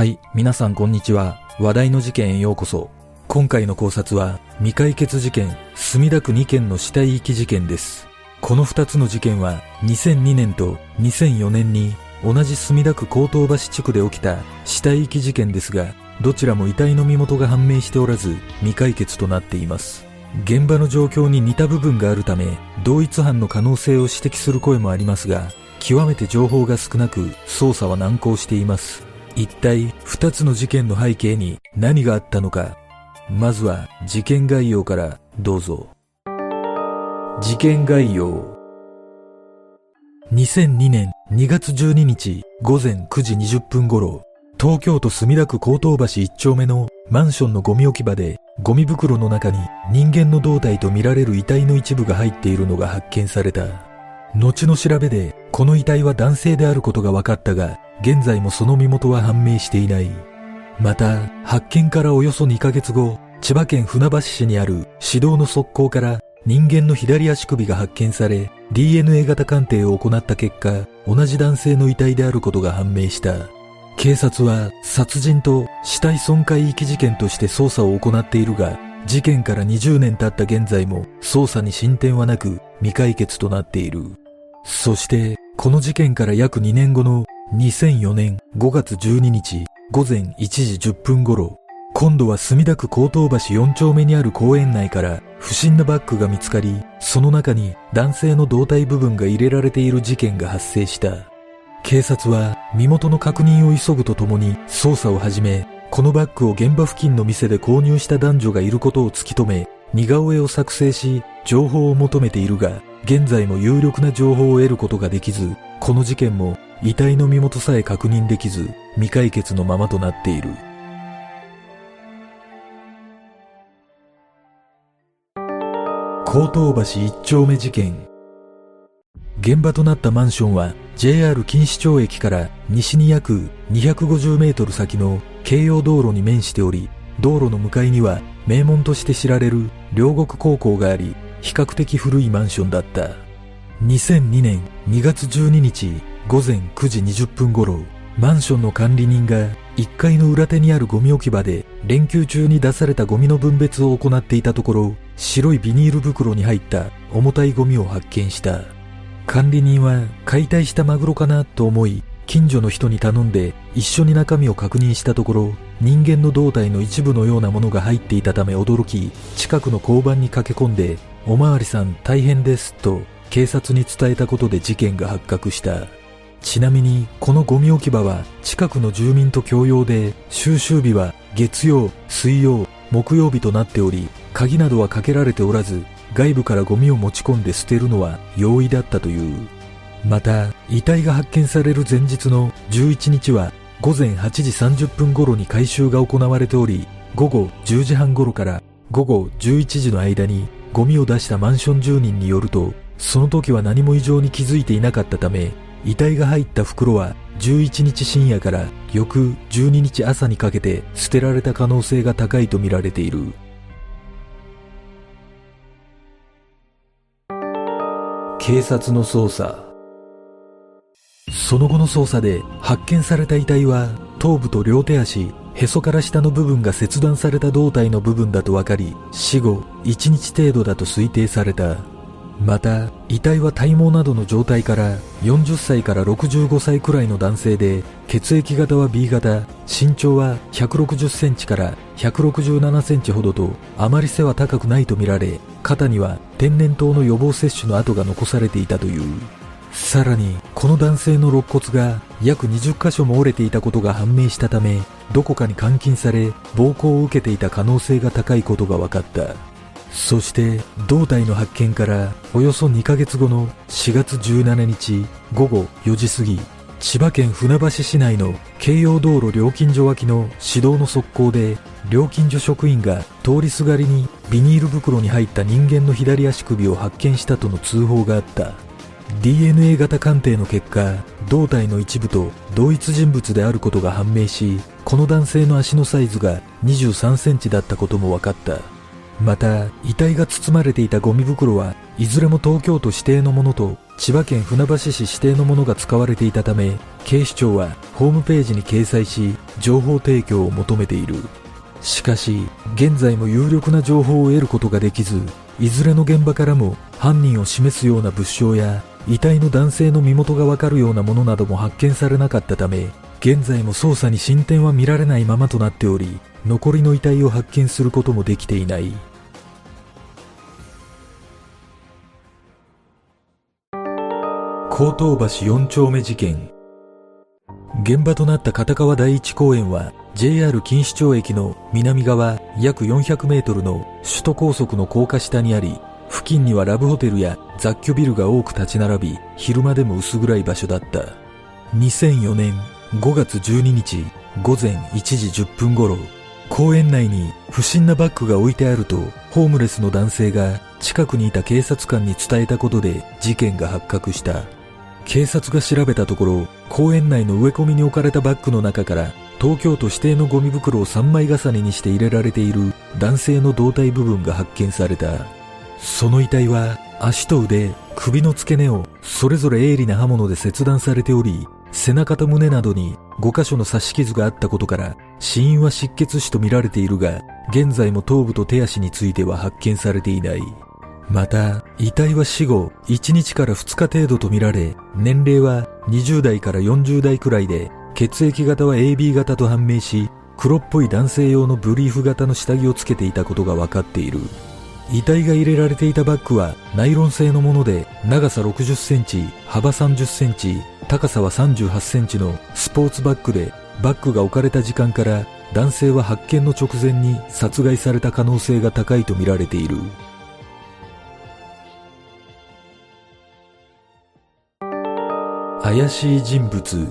はい、皆さんこんにちは。話題の事件へようこそ。今回の考察は、未解決事件、墨田区2件の死体遺棄事件です。この2つの事件は、2002年と2004年に、同じ墨田区高等橋地区で起きた死体遺棄事件ですが、どちらも遺体の身元が判明しておらず、未解決となっています。現場の状況に似た部分があるため、同一犯の可能性を指摘する声もありますが、極めて情報が少なく、捜査は難航しています。一体、二つの事件の背景に何があったのか。まずは、事件概要からどうぞ。事件概要。2002年2月12日午前9時20分頃、東京都墨田区高等橋1丁目のマンションのゴミ置き場で、ゴミ袋の中に人間の胴体とみられる遺体の一部が入っているのが発見された。後の調べで、この遺体は男性であることが分かったが、現在もその身元は判明していない。また、発見からおよそ2ヶ月後、千葉県船橋市にある市道の側溝から人間の左足首が発見され、DNA 型鑑定を行った結果、同じ男性の遺体であることが判明した。警察は殺人と死体損壊遺棄事件として捜査を行っているが、事件から20年経った現在も捜査に進展はなく未解決となっている。そして、この事件から約2年後の2004年5月12日午前1時10分頃、今度は墨田区高等橋4丁目にある公園内から不審なバッグが見つかり、その中に男性の胴体部分が入れられている事件が発生した。警察は身元の確認を急ぐとともに捜査を始め、このバッグを現場付近の店で購入した男女がいることを突き止め、似顔絵を作成し、情報を求めているが、現在も有力な情報を得ることができず、この事件も遺体の身元さえ確認できず、未解決のままとなっている。高等橋一丁目事件。現場となったマンションは JR 錦糸町駅から西に約250メートル先の京葉道路に面しており、道路の向かいには名門として知られる両国高校があり、比較的古いマンションだった。2002年2月12日午前9時20分頃、マンションの管理人が1階の裏手にあるゴミ置き場で連休中に出されたゴミの分別を行っていたところ、白いビニール袋に入った重たいゴミを発見した。管理人は解体したマグロかなと思い、近所の人に頼んで一緒に中身を確認したところ、人間の胴体の一部のようなものが入っていたため驚き、近くの交番に駆け込んで、おまわりさん大変ですと警察に伝えたことで事件が発覚した。ちなみに、このゴミ置き場は近くの住民と共用で、収集日は月曜、水曜、木曜日となっており、鍵などはかけられておらず、外部からゴミを持ち込んで捨てるのは容易だったという。また、遺体が発見される前日の11日は、午前8時30分頃に回収が行われており、午後10時半頃から午後11時の間にゴミを出したマンション住人によると、その時は何も異常に気づいていなかったため、遺体が入った袋は11日深夜から翌12日朝にかけて捨てられた可能性が高いとみられている。警察の捜査その後の捜査で発見された遺体は頭部と両手足、へそから下の部分が切断された胴体の部分だと分かり、死後1日程度だと推定された。また、遺体は体毛などの状態から40歳から65歳くらいの男性で、血液型は B 型、身長は160センチから167センチほどと、あまり背は高くないとみられ、肩には天然痘の予防接種の跡が残されていたという。さらに、この男性の肋骨が約20箇所も折れていたことが判明したため、どこかに監禁され、暴行を受けていた可能性が高いことが分かった。そして、胴体の発見からおよそ2ヶ月後の4月17日午後4時過ぎ、千葉県船橋市内の京葉道路料金所脇の市道の側溝で、料金所職員が通りすがりにビニール袋に入った人間の左足首を発見したとの通報があった。DNA 型鑑定の結果、胴体の一部と同一人物であることが判明し、この男性の足のサイズが23センチだったことも分かった。また、遺体が包まれていたゴミ袋はいずれも東京都指定のものと千葉県船橋市指定のものが使われていたため、警視庁はホームページに掲載し、情報提供を求めている。しかし、現在も有力な情報を得ることができず、いずれの現場からも犯人を示すような物証や、遺体の男性の身元がわかるようなものなども発見されなかったため、現在も捜査に進展は見られないままとなっており、残りの遺体を発見することもできていない。江東橋4丁目事件現場となった片川第一公園は JR 錦糸町駅の南側約400メートルの首都高速の高架下にあり、付近にはラブホテルや雑居ビルが多く立ち並び、昼間でも薄暗い場所だった。2004年5月12日午前1時10分頃、公園内に不審なバッグが置いてあると、ホームレスの男性が近くにいた警察官に伝えたことで事件が発覚した。警察が調べたところ、公園内の植え込みに置かれたバッグの中から、東京都指定のゴミ袋を3枚重ねにして入れられている男性の胴体部分が発見された。その遺体は、足と腕、首の付け根をそれぞれ鋭利な刃物で切断されており、背中と胸などに5箇所の刺し傷があったことから、死因は失血死とみられているが、現在も頭部と手足については発見されていない。また、遺体は死後1日から2日程度とみられ、年齢は20代から40代くらいで、血液型は AB 型と判明し、黒っぽい男性用のブリーフ型の下着をつけていたことが分かっている。遺体が入れられていたバッグはナイロン製のもので、長さ60センチ、幅30センチ、高さは38センチのスポーツバッグで、バッグが置かれた時間から男性は発見の直前に殺害された可能性が高いとみられている。怪しい人物。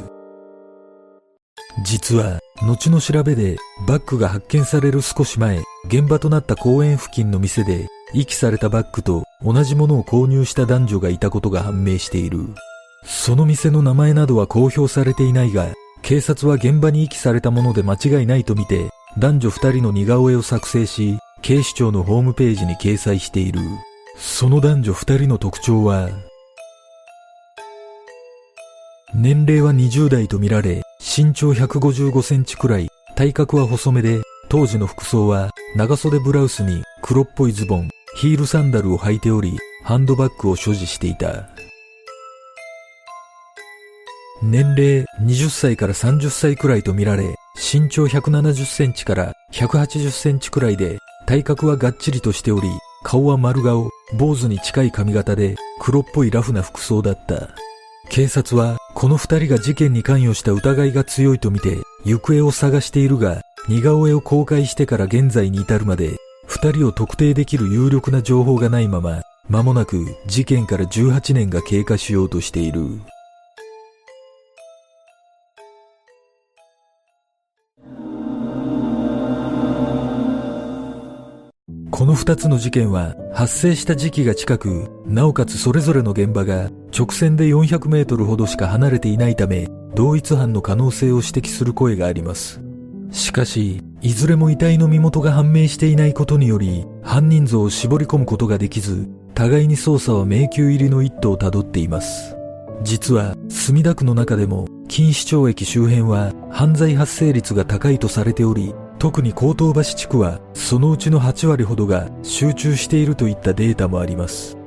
実は後の調べでバッグが発見される少し前現場となった公園付近の店で遺棄されたバッグと同じものを購入した男女がいたことが判明している。その店の名前などは公表されていないが警察は現場に遺棄されたもので間違いないとみて男女二人の似顔絵を作成し警視庁のホームページに掲載している。その男女二人の特徴は年齢は20代とみられ、身長155センチくらい、体格は細めで、当時の服装は長袖ブラウスに黒っぽいズボン、ヒールサンダルを履いており、ハンドバッグを所持していた。年齢20歳から30歳くらいとみられ、身長170センチから180センチくらいで、体格はがっちりとしており、顔は丸顔、坊主に近い髪型で黒っぽいラフな服装だった。警察はこの二人が事件に関与した疑いが強いとみて行方を探しているが似顔絵を公開してから現在に至るまで二人を特定できる有力な情報がないまま間もなく事件から18年が経過しようとしている。この二つの事件は発生した時期が近く、なおかつそれぞれの現場が直線で400メートルほどしか離れていないため、同一犯の可能性を指摘する声があります。しかし、いずれも遺体の身元が判明していないことにより、犯人像を絞り込むことができず、互いに捜査は迷宮入りの一途をたどっています。実は、墨田区の中でも、錦糸町駅周辺は犯罪発生率が高いとされており、特に江東橋地区はそのうちの8割ほどが集中しているといったデータもあります。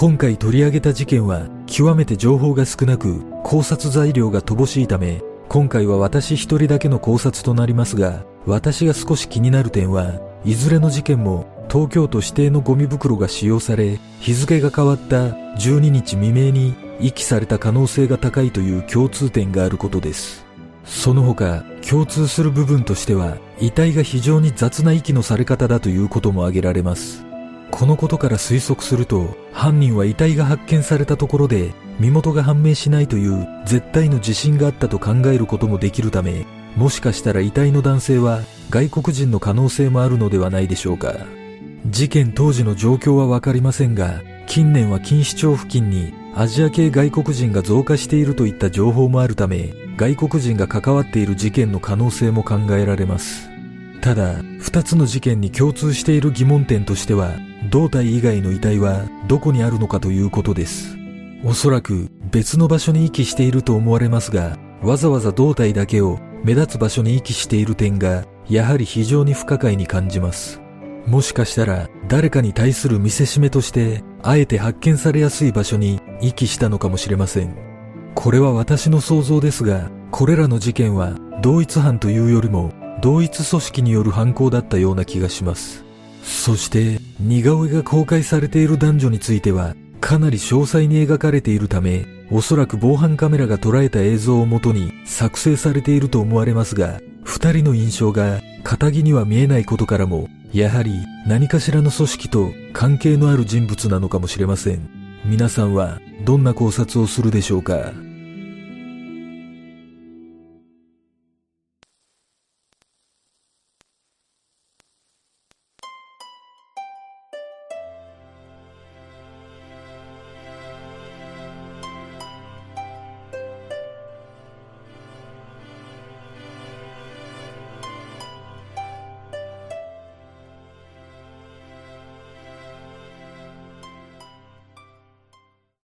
今回取り上げた事件は極めて情報が少なく考察材料が乏しいため今回は私一人だけの考察となりますが私が少し気になる点はいずれの事件も東京都指定のゴミ袋が使用され日付が変わった12日未明に遺棄された可能性が高いという共通点があることです。その他共通する部分としては遺体が非常に雑な遺棄のされ方だということも挙げられますこのことから推測すると犯人は遺体が発見されたところで身元が判明しないという絶対の自信があったと考えることもできるためもしかしたら遺体の男性は外国人の可能性もあるのではないでしょうか。事件当時の状況はわかりませんが近年は錦糸町付近にアジア系外国人が増加しているといった情報もあるため外国人が関わっている事件の可能性も考えられます。ただ、二つの事件に共通している疑問点としては、胴体以外の遺体はどこにあるのかということです。おそらく別の場所に遺棄していると思われますが、わざわざ胴体だけを目立つ場所に遺棄している点が、やはり非常に不可解に感じます。もしかしたら誰かに対する見せしめとして、あえて発見されやすい場所に遺棄したのかもしれません。これは私の想像ですが、これらの事件は同一犯というよりも同一組織による犯行だったような気がします。そして似顔絵が公開されている男女についてはかなり詳細に描かれているため、おそらく防犯カメラが捉えた映像をもとに作成されていると思われますが、二人の印象が仇には見えないことからも、やはり何かしらの組織と関係のある人物なのかもしれません。皆さんはどんな考察をするでしょうか？